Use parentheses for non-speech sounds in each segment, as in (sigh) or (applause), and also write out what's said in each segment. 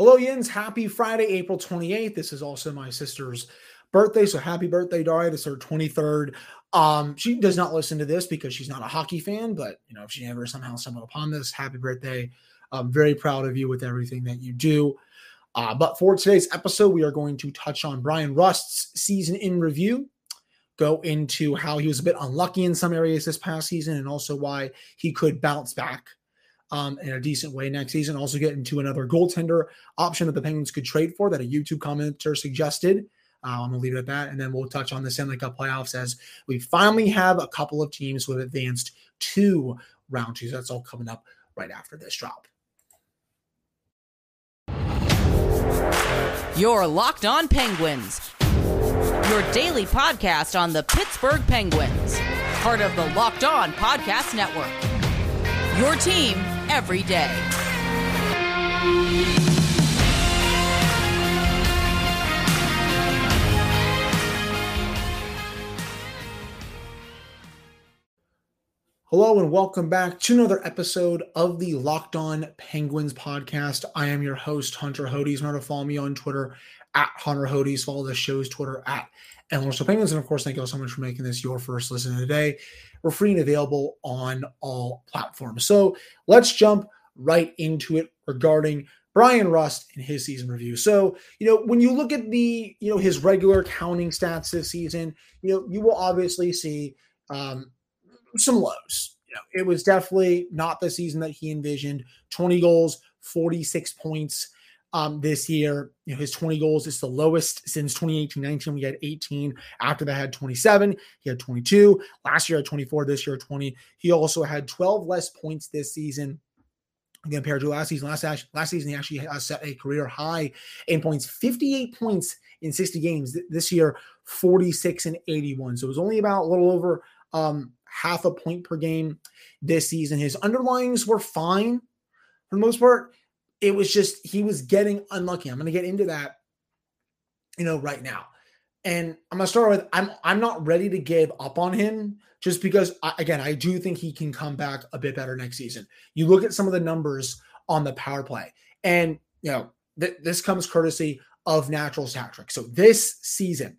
Hello, Yins. Happy Friday, April 28th. This is also my sister's birthday. So happy birthday, Daria. This is her 23rd. Um, she does not listen to this because she's not a hockey fan, but you know, if she ever somehow stumbled upon this, happy birthday. I'm very proud of you with everything that you do. Uh, but for today's episode, we are going to touch on Bryan Rust's season in review, go into how he was a bit unlucky in some areas this past season, and also why he could bounce back um, in a decent way next season. Also, get into another goaltender option that the Penguins could trade for that a YouTube commenter suggested. Uh, I'm gonna leave it at that, and then we'll touch on the Stanley Cup playoffs as we finally have a couple of teams who have advanced to round two. So that's all coming up right after this drop. Your Locked On Penguins, your daily podcast on the Pittsburgh Penguins, part of the Locked On Podcast Network. Your team every day. Hello and welcome back to another episode of the Locked On Penguins podcast. I am your host, Hunter Hodes. Remember to follow me on Twitter at Hunter Hodes. Follow the show's Twitter at Endless Penguins. And of course, thank you all so much for making this your first listen today. We're free and available on all platforms. So let's jump right into it regarding Bryan Rust and his season review. So, you know, when you look at the, you know, his regular counting stats this season, you know, you will obviously see um, some lows. You know, it was definitely not the season that he envisioned. 20 goals, 46 points um, this year. You know, his 20 goals is the lowest since 2018-19. We had 18. After that, had 27. He had 22. Last year had 24. This year 20. He also had 12 less points this season compared to last season. Last last season, he actually set a career high in points, 58 points in 60 games. This year, 46 and 81. So it was only about a little over um, half a point per game this season. His underlyings were fine for the most part. It was just he was getting unlucky. I'm going to get into that, you know, right now. And I'm going to start with I'm I'm not ready to give up on him just because I, again I do think he can come back a bit better next season. You look at some of the numbers on the power play, and you know th- this comes courtesy of Natural Stat Trick. So this season,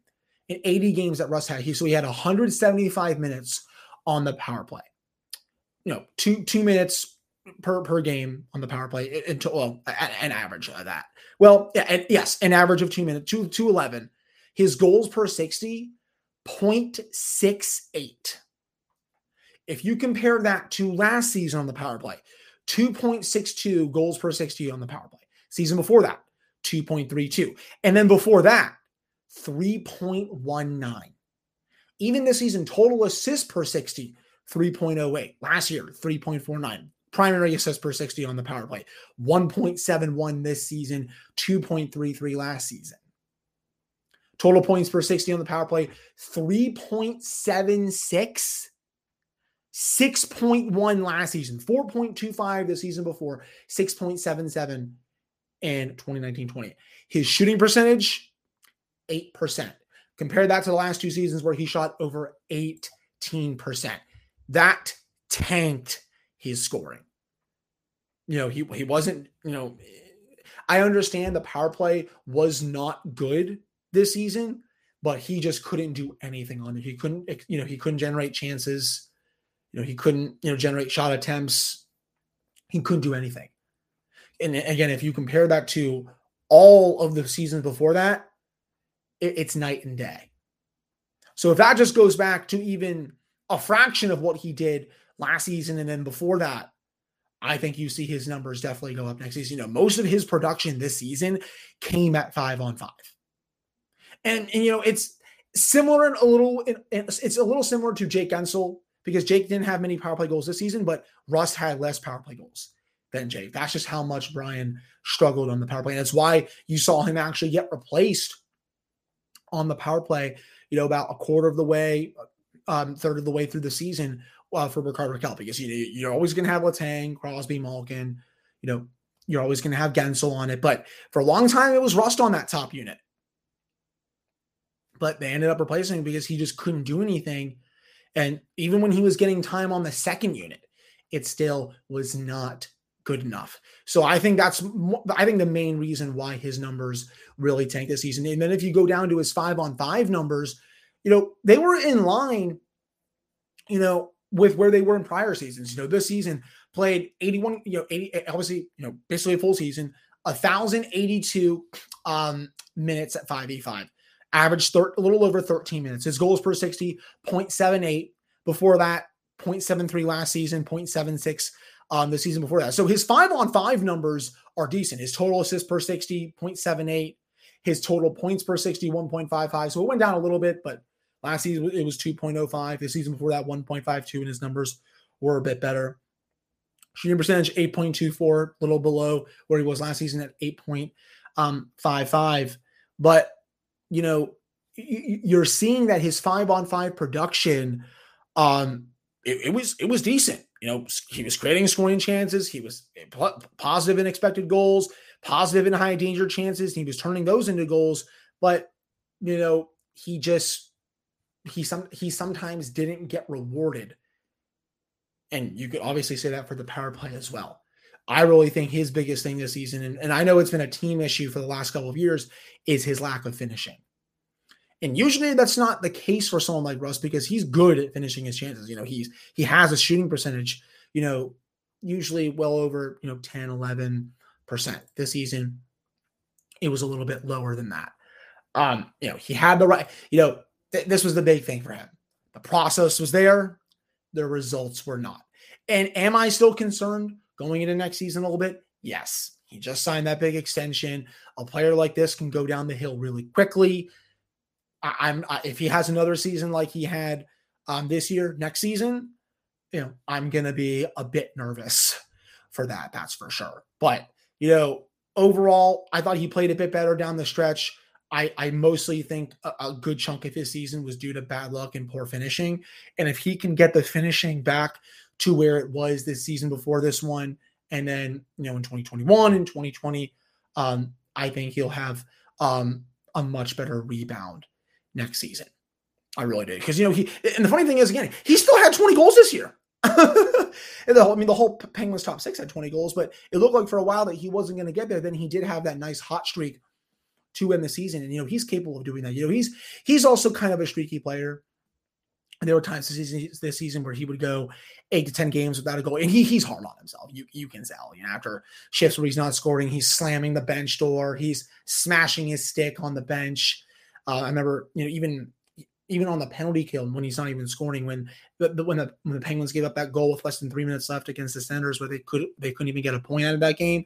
in 80 games that Rust had, he so he had 175 minutes on the power play. You know, two two minutes per per game on the power play until well, an average of that. Well, and yes, an average of two minutes, two two eleven. His goals per 60, 0.68. If you compare that to last season on the power play, 2.62 goals per 60 on the power play. Season before that, 2.32. And then before that, 3.19. Even this season, total assists per 60, 3.08. Last year, 3.49. Primary assists per 60 on the power play, 1.71 this season, 2.33 last season. Total points per 60 on the power play, 3.76. 6.1 last season, 4.25 the season before, 6.77 in 2019 20. His shooting percentage, 8%. Compare that to the last two seasons where he shot over 18%. That tanked his scoring. You know, he, he wasn't, you know, I understand the power play was not good this season, but he just couldn't do anything on it. He couldn't, you know, he couldn't generate chances. You know, he couldn't, you know, generate shot attempts. He couldn't do anything. And again, if you compare that to all of the seasons before that, it, it's night and day. So if that just goes back to even a fraction of what he did last season and then before that, I think you see his numbers definitely go up next season. You know, most of his production this season came at five on five. And, and you know, it's similar in a little, it's a little similar to Jake Guentzel because Jake didn't have many power play goals this season, but Rust had less power play goals than Jake. That's just how much Bryan struggled on the power play. And that's why you saw him actually get replaced on the power play, you know, about a quarter of the way, um, third of the way through the season uh, for Rickard Rakell because you know, you're always going to have Letang, Crosby, Malkin, you know, you're always going to have Guentzel on it. But for a long time, it was Rust on that top unit. But they ended up replacing him because he just couldn't do anything. And even when he was getting time on the second unit, it still was not good enough. So I think that's I think the main reason why his numbers really tanked this season. And then if you go down to his five on five numbers, you know, they were in line, you know, with where they were in prior seasons. You know, this season played 81, you know, 80, obviously, you know, basically a full season, 1,082 um, minutes at 5v5, averaged thir- a little over 13 minutes. His goals per 60, 0.78. Before that, 0.73 last season, 0.76 um, the season before that. So his five on five numbers are decent. His total assists per 60, 0.78. His total points per 60, 1.55. So it went down a little bit, but last season it was 2.05. The season before that, 1.52, and his numbers were a bit better. Shooting percentage 8.24, a little below where he was last season at 8.55. Um, but, you know, you're seeing that his five on five production, um, it, it was it was decent. You know, he was creating scoring chances. He was positive in expected goals, positive in high danger chances. He was turning those into goals, but you know, he just he some he sometimes didn't get rewarded and you could obviously say that for the power play as well. I really think his biggest thing this season, and, and I know it's been a team issue for the last couple of years, is his lack of finishing. And usually that's not the case for someone like Rust because he's good at finishing his chances. You know, he's he has a shooting percentage, you know, usually well over, you know, 10, 11%. This season, it was a little bit lower than that. Um, you know, he had the right, you know, th- this was the big thing for him. The process was there, the results were not. And am I still concerned going into next season a little bit? Yes. He just signed that big extension. A player like this can go down the hill really quickly. I, am if he has another season like he had um, this year, next season, you know, I'm gonna be a bit nervous for that. That's for sure. But you know, overall, I thought he played a bit better down the stretch. I, I mostly think a, a, good chunk of his season was due to bad luck and poor finishing. And if he can get the finishing back to where it was this season before this one, and then you know in 2021 and 2020, um, I think he'll have um, a much better rebound next season. I really did because you know he and the funny thing is again he still had 20 goals this year. (laughs) the whole, I mean the whole Penguins top six had 20 goals, but it looked like for a while that he wasn't going to get there. Then he did have that nice hot streak to end the season. And you know, he's capable of doing that. You know, he's he's also kind of a streaky player. And there were times this season, this season where he would go eight to ten games without a goal, and he he's hard on himself. You you can tell. You know, after shifts where he's not scoring, he's slamming the bench door, he's smashing his stick on the bench. Uh, I remember, you know, even even on the penalty kill when he's not even scoring, when the, when the when the Penguins gave up that goal with less than three minutes left against the Senators, where they could they couldn't even get a point out of that game.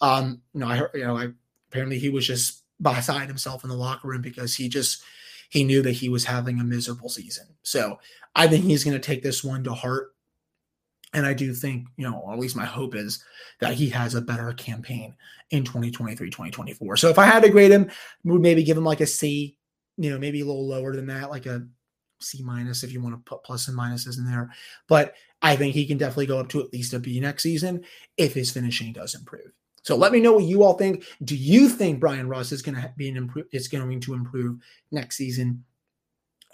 Um, you know, I heard, you know, I apparently he was just beside himself in the locker room because he just he knew that he was having a miserable season. So I think he's going to take this one to heart. And I do think, you know, or at least my hope is that he has a better campaign in 2023, 2024. So if I had to grade him, would maybe give him like a C, you know, maybe a little lower than that, like a C minus if you want to put plus and minuses in there. But I think he can definitely go up to at least a B next season if his finishing does improve. So let me know what you all think. Do you think Bryan Rust is going to be an improve is going to improve next season?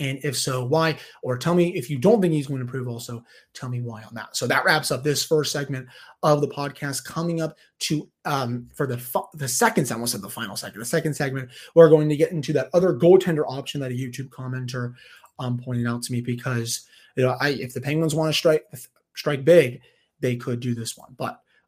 And if so, why? Or tell me if you don't think he's going to improve, also tell me why on that. So that wraps up this first segment of the podcast. Coming up to um, for the the second segment, almost said the final segment, the second segment, we're going to get into that other goaltender option that a YouTube commenter um, pointed out to me because you know I if the Penguins want to strike strike big, they could do this one, but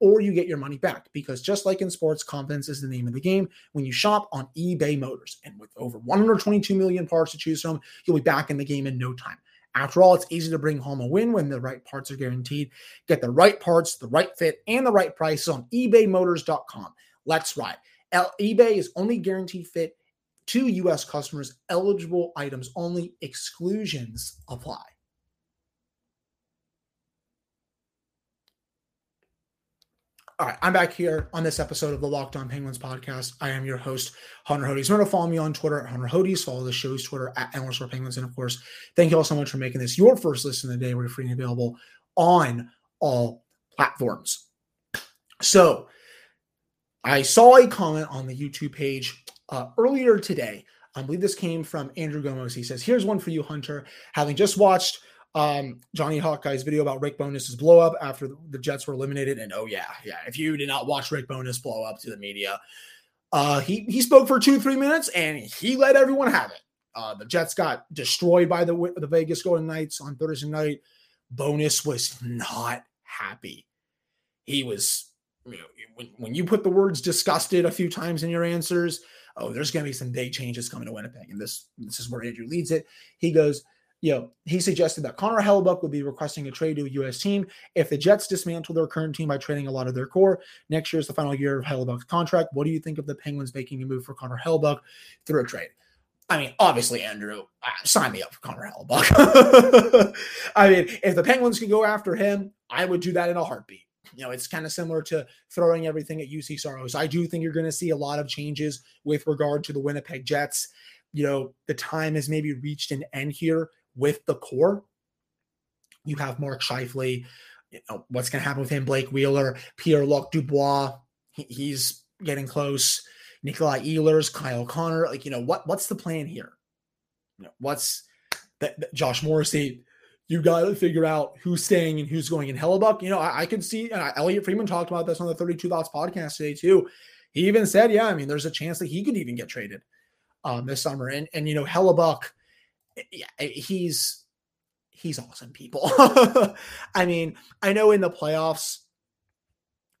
or you get your money back. Because just like in sports, confidence is the name of the game when you shop on eBay Motors. And with over 122 million parts to choose from, you'll be back in the game in no time. After all, it's easy to bring home a win when the right parts are guaranteed. Get the right parts, the right fit, and the right prices on ebaymotors.com. Let's ride. L- eBay is only guaranteed fit to U.S. customers, eligible items only, exclusions apply. All right, I'm back here on this episode of the Locked On Penguins podcast. I am your host, Hunter Hodes. Remember to follow me on Twitter at Hunter Hodes. Follow the show's Twitter at Endless Penguins. And of course, thank you all so much for making this your first listen of the day. We're free and available on all platforms. So I saw a comment on the YouTube page uh, earlier today. I believe this came from Andrew Gomez. He says, Here's one for you, Hunter. Having just watched um, Johnny Hawkeye's video about Rick Bowness's blow up after the Jets were eliminated. And oh yeah, yeah. If you did not watch Rick Bowness blow up to the media, uh, he he spoke for two three minutes and he let everyone have it. Uh, the Jets got destroyed by the the Vegas Golden Knights on Thursday night. Bowness was not happy. He was, you know, when, when you put the words disgusted a few times in your answers, oh, there's going to be some big changes coming to Winnipeg. And this this is where Andrew leads it. He goes, you know, he suggested that Connor Hellebuyck would be requesting a trade to a U.S. team if the Jets dismantle their current team by trading a lot of their core. Next year is the final year of Hellebuyck's contract. What do you think of the Penguins making a move for Connor Hellebuyck through a trade? I mean, obviously, Andrew, uh, sign me up for Connor Hellebuyck. (laughs) I mean, if the Penguins could go after him, I would do that in a heartbeat. You know, it's kind of similar to throwing everything at Juuse Saros. I do think you're going to see a lot of changes with regard to the Winnipeg Jets. You know, the time has maybe reached an end here with the core. You have Mark Scheifele. You know, what's going to happen with him? Blake Wheeler, Pierre Luc Dubois. He, he's getting close. Nikolai Ehlers, Kyle Connor. Like, you know, what what's the plan here? You know, what's that, Josh Morrissey? You got to figure out who's staying and who's going in Hellebuyck. You know, I, I can see, and Elliotte Friedman talked about this on the 32 Thoughts podcast today, too. He even said, yeah, I mean, there's a chance that he could even get traded um, this summer. And, and, you know, eh, he's he's awesome people. (laughs) I mean, I know in the playoffs,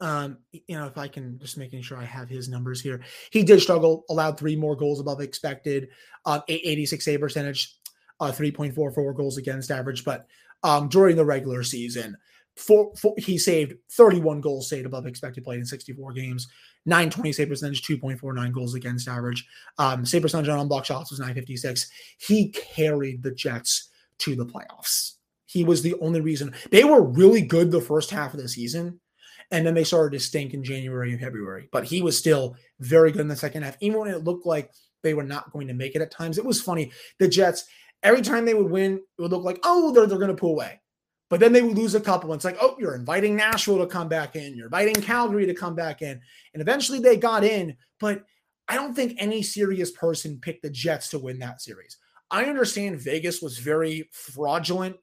um, you know, if I can just making sure I have his numbers here, he did struggle, allowed three more goals above expected, um, 86 save percentage, uh, 3.44 goals against average. But um, during the regular season, four, four, he saved 31 goals saved above expected played in 64 games. 920 save percentage, 2.49 goals against average. Um, save percentage on block shots was 956. He carried the Jets to the playoffs. He was the only reason they were really good the first half of the season. And then they started to stink in January and February. But he was still very good in the second half, even when it looked like they were not going to make it at times. It was funny. The Jets, every time they would win, it would look like, oh, they're, they're going to pull away. But then they would lose a couple. It's like, oh, you're inviting Nashville to come back in. You're inviting Calgary to come back in. And eventually they got in. But I don't think any serious person picked the Jets to win that series. I understand Vegas was very fraudulent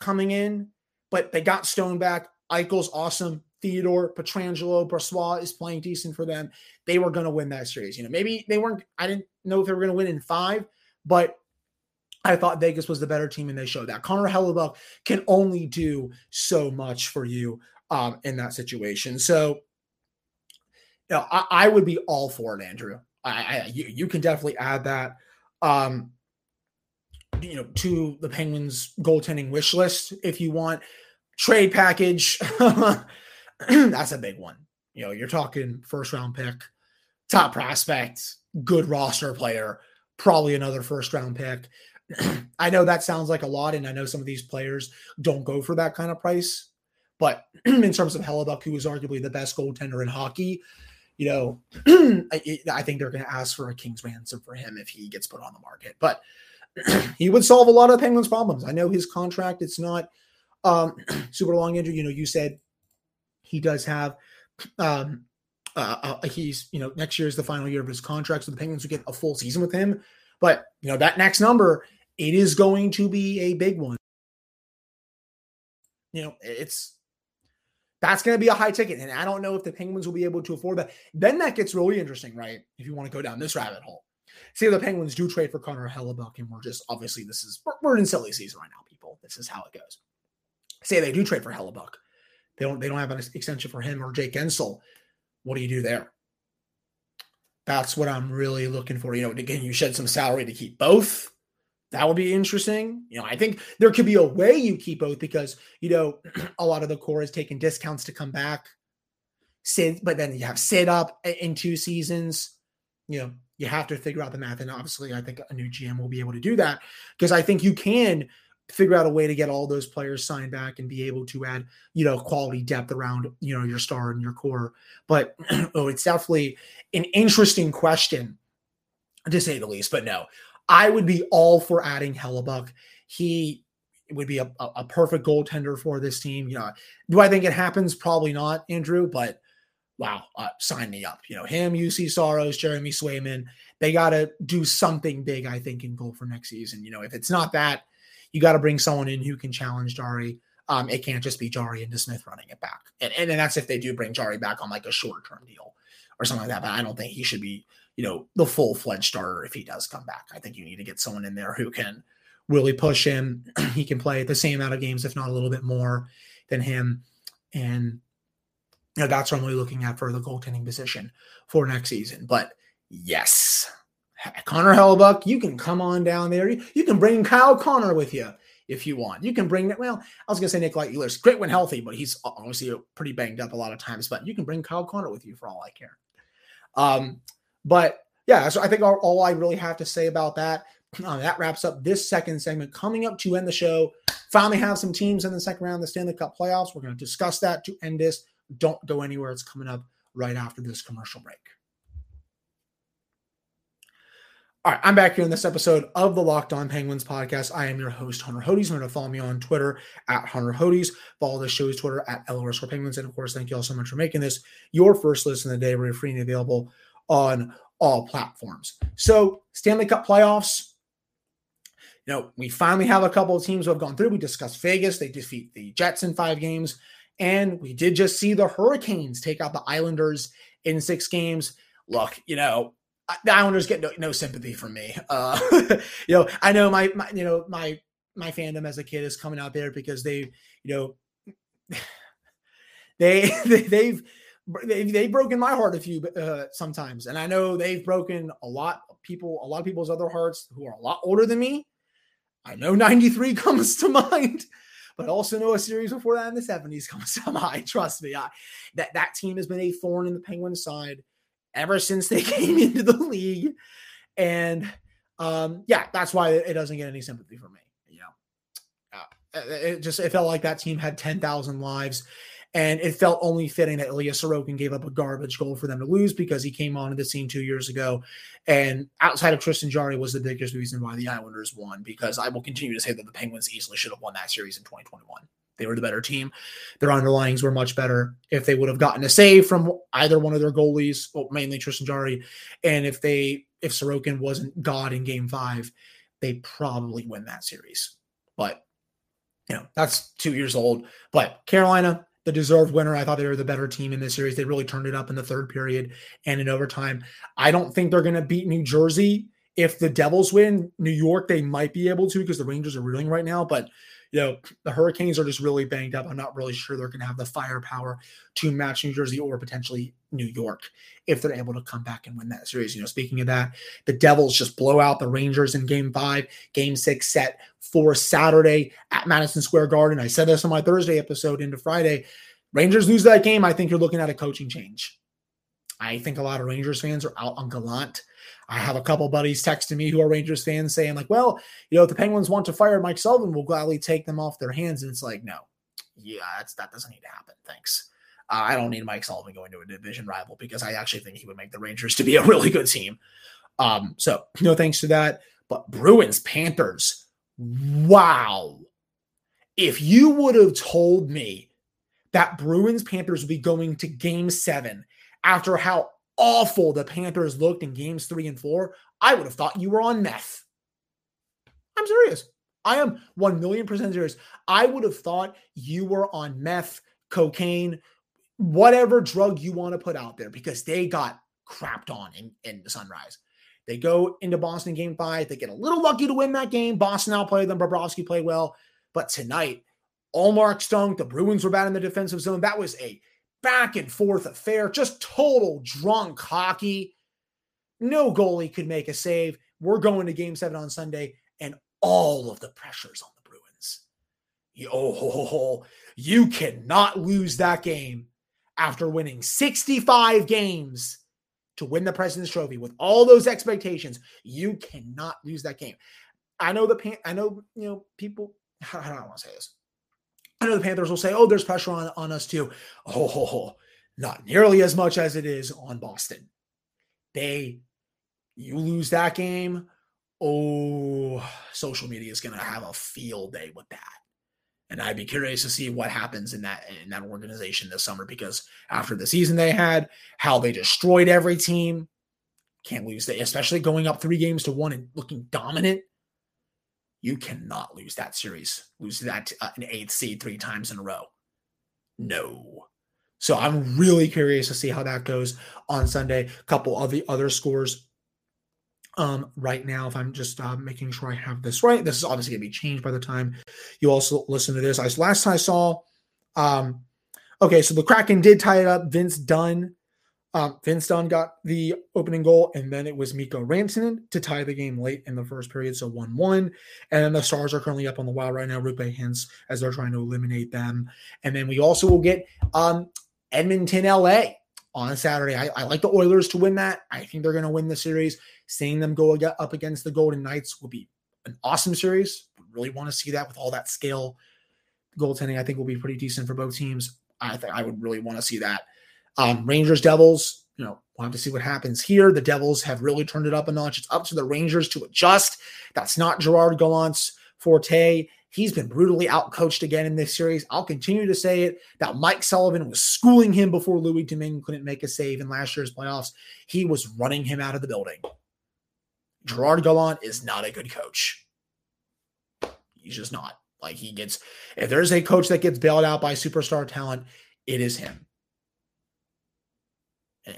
coming in, but they got Stone back. Eichel's awesome. Theodore, Pietrangelo, Brossoit is playing decent for them. They were going to win that series. You know, maybe they weren't, I didn't know if they were going to win in five, but I thought Vegas was the better team, and they showed that. Connor Hellebuyck can only do so much for you um, in that situation. So, you know, I, I, would be all for it, Andrew. I, I you, you, can definitely add that, um, you know, to the Penguins' goaltending wish list if you want. Trade package, (laughs) that's a big one. You know, you're talking first round pick, top prospect, good roster player, probably another first round pick. (clears throat) I know that sounds like a lot, and I know some of these players don't go for that kind of price. But (clears throat) in terms of Hellebuyck, who is arguably the best goaltender in hockey, you know, (clears throat) I, I, think they're going to ask for a king's ransom for him if he gets put on the market. But he would solve a lot of Penguins' problems. I know his contract; it's not um, super long. Andrew, you know, you said he does have. Um, uh, uh, he's you know next year is the final year of his contract, so the Penguins would get a full season with him. But you know that next number it is going to be a big one. You know, it's that's going to be a high ticket. And I don't know if the Penguins will be able to afford that. Then that gets really interesting, right? If you want to go down this rabbit hole. Say the Penguins do trade for Connor Hellebuyck, and we're just obviously this is we're in silly season right now, people. This is how it goes. Say they do trade for Hellebuyck, They don't they don't have an extension for him or Jake Guentzel. What do you do there? That's what I'm really looking for. You know, again, you shed some salary to keep both that would be interesting. You know, I think there could be a way you keep both because, you know, (clears throat) a lot of the core is taking discounts to come back. Sid, but then you have sit up in two seasons. You know, you have to figure out the math. And obviously, I think a new GM will be able to do that because I think you can figure out a way to get all those players signed back and be able to add, you know, quality depth around, you know, your star and your core. But (clears throat) oh, it's definitely an interesting question to say the least. But no, I would be all for adding Hellebuyck. He would be a, a perfect goaltender for this team. You know, do I think it happens? Probably not, Andrew, but wow, uh, sign me up. You know, him, Juuse Saros, Jeremy Swayman, they got to do something big, I think, in goal for next season. You know, if it's not that, you got to bring someone in who can challenge Jarry. Um, it can't just be Jarry and DeSmith running it back. And, and, and that's if they do bring Jarry back on like a short term deal or something like that. But I don't think he should be, you know, the full fledged starter if he does come back. I think you need to get someone in there who can really push him. (clears throat) he can play the same amount of games, if not a little bit more than him. And you know, that's what I'm really looking at for the goaltending position for next season. But yes, Connor Hellebuyck, you can come on down there. You can bring Kyle Connor with you if you want. You can bring that. Well, I was going to say Nikolai Ehlers, great when healthy, but he's obviously pretty banged up a lot of times. But you can bring Kyle Connor with you for all I care. Um, but yeah, so I think all, all I really have to say about that. (clears throat) Uh, that wraps up this second segment. Coming up to end the show, finally have some teams in the second round of the Stanley Cup playoffs. We're going to discuss that to end this. Don't go anywhere. It's coming up right after this commercial break. All right, I'm back here in this episode of the Locked On Penguins podcast. I am your host, Hunter Hodes. Remember to follow me on Twitter at Hunter Hodes. Follow the show's Twitter at LRS Penguins. And of course, thank you all so much for making this your first listen of the day. We're free and available on all platforms. So, Stanley Cup playoffs. You know, we finally have a couple of teams who have gone through. We discussed Vegas. They defeat the Jets in five games. And we did just see the Hurricanes take out the Islanders in six games. Look, you know, the Islanders get no, no sympathy from me. Uh, (laughs) you know, I know my, my, you know, my, my fandom as a kid is coming out there because they, you know, (sighs) they, (laughs) they they've, they've, they've broken my heart a few uh, sometimes. And I know they've broken a lot of people, a lot of people's other hearts who are a lot older than me. I know 93 (laughs) comes to mind, but I also know a series before that in the 70s (laughs) comes to mind. Trust me. I, that, that team has been a thorn in the Penguins' side ever since they (laughs) came into the league. And um, yeah, that's why it doesn't get any sympathy from me. You know, uh, it just it felt like that team had ten thousand lives, and it felt only fitting that Ilya Sorokin gave up a garbage goal for them to lose because he came onto the scene two years ago, and outside of Tristan Jarry was the biggest reason why the Islanders won. Because I will continue to say that the Penguins easily should have won that series in 2021. They were the better team. Their underlyings were much better. If they would have gotten a save from either one of their goalies, well, mainly Tristan Jarry, and if they if Sorokin wasn't God in game five, they probably win that series. But you know, that's two years old. But Carolina, the deserved winner. I thought they were the better team in this series. They really turned it up in the third period and in overtime. I don't think they're going to beat New Jersey. If the Devils win, New York, they might be able to because the Rangers are reeling right now. But you know, the Hurricanes are just really banged up. I'm not really sure they're going to have the firepower to match New Jersey or potentially New York if they're able to come back and win that series. You know, speaking of that, the Devils just blow out the Rangers in game five, game six set for Saturday at Madison Square Garden. I said this on my Thursday episode into Friday. Rangers lose that game. I think you're looking at a coaching change. I think a lot of Rangers fans are out on Gallant. I have a couple buddies texting me who are Rangers fans saying, like, well, you know, if the Penguins want to fire Mike Sullivan, we'll gladly take them off their hands. And it's like, no, yeah, that's that doesn't need to happen. Thanks. Uh, I don't need Mike Sullivan going to a division rival because I actually think he would make the Rangers to be a really good team. Um, so no thanks to that. But Bruins, Panthers, wow. If you would have told me that Bruins Panthers would be going to game seven after how awful the Panthers looked in games three and four, I would have thought you were on meth. I'm serious. I am 1 million percent serious. I would have thought you were on meth, cocaine, whatever drug you want to put out there because they got crapped on in, in the sunrise. They go into Boston game five. They get a little lucky to win that game. Boston outplayed them. Bobrovsky played well. But tonight, Ullmark stunk. The Bruins were bad in the defensive zone. That was a back and forth affair, just total drunk hockey. No goalie could make a save. We're going to game seven on Sunday, and all of the pressures on the Bruins. Oh, you cannot lose that game after winning 65 games to win the President's Trophy with all those expectations. You cannot lose that game. I know the I know you know people (laughs) I want to say this? I know the Panthers will say, oh, there's pressure on, on us too. Oh, not nearly as much as it is on Boston. They, you lose that game. Oh, social media is going to have a field day with that. And I'd be curious to see what happens in that in that organization this summer because after the season they had, how they destroyed every team, can't lose that, especially going up three games to one and looking dominant. You cannot lose that series, lose that uh, an eighth seed three times in a row. No. So I'm really curious to see how that goes on Sunday. A couple of the other scores um, right now, if I'm just uh, making sure I have this right, this is obviously going to be changed by the time you also listen to this. I last time I saw, um, okay, so the Kraken did tie it up. Vince Dunn, um, got the opening goal, and then it was Mikko Rantanen to tie the game late in the first period, so one-one. And then the Stars are currently up on the Wild right now. Roope Hintz, as they're trying to eliminate them, and then we also will get um, Edmonton, LA on Saturday. I, I, like the Oilers to win that. I think they're going to win the series. Seeing them go up against the Golden Knights will be an awesome series. Really want to see that with all that scale goaltending. I think will be pretty decent for both teams. I think I would really want to see that. Um, Rangers Devils, you know, we'll have to see what happens here. The Devils have really turned it up a notch. It's up to the Rangers to adjust. That's not Gerard Gallant's forte. He's been brutally outcoached again in this series. I'll continue to say it that Mike Sullivan was schooling him before Louis Domingue couldn't make a save in last year's playoffs. He was running him out of the building. Gerard Gallant is not a good coach. He's just not. Like he gets, if there's a coach that gets bailed out by superstar talent, it is him.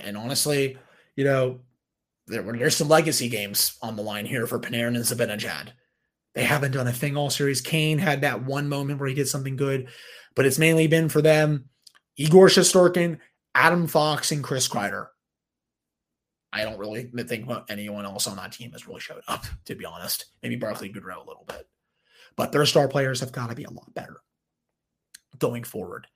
And, honestly, you know, there, there's some legacy games on the line here for Panarin and Zibanejad. They haven't done a thing all series. Kane had that one moment where he did something good, but it's mainly been for them Igor Shesterkin, Adam Fox, and Chris Kreider. I don't really think anyone else on that team has really showed up, to be honest. Maybe Barclay Goodrow a little bit. But their star players have got to be a lot better going forward.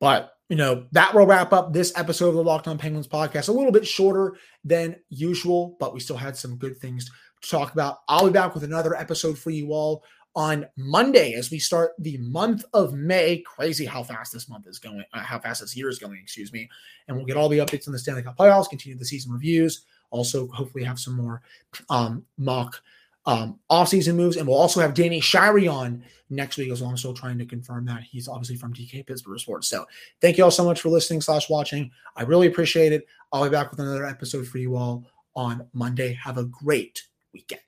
But, you know, that will wrap up this episode of the Locked On Penguins podcast. A little bit shorter than usual, but we still had some good things to talk about. I'll be back with another episode for you all on Monday as we start the month of May. Crazy how fast this month is going, uh, how fast this year is going, excuse me. And we'll get all the updates on the Stanley Cup playoffs, continue the season reviews, also hopefully have some more um, mock um, offseason moves. And we'll also have Danny Shirey on next week as well. I'm still trying to confirm that. He's obviously from DK Pittsburgh Sports. So thank you all so much for listening slash watching. I really appreciate it. I'll be back with another episode for you all on Monday. Have a great weekend.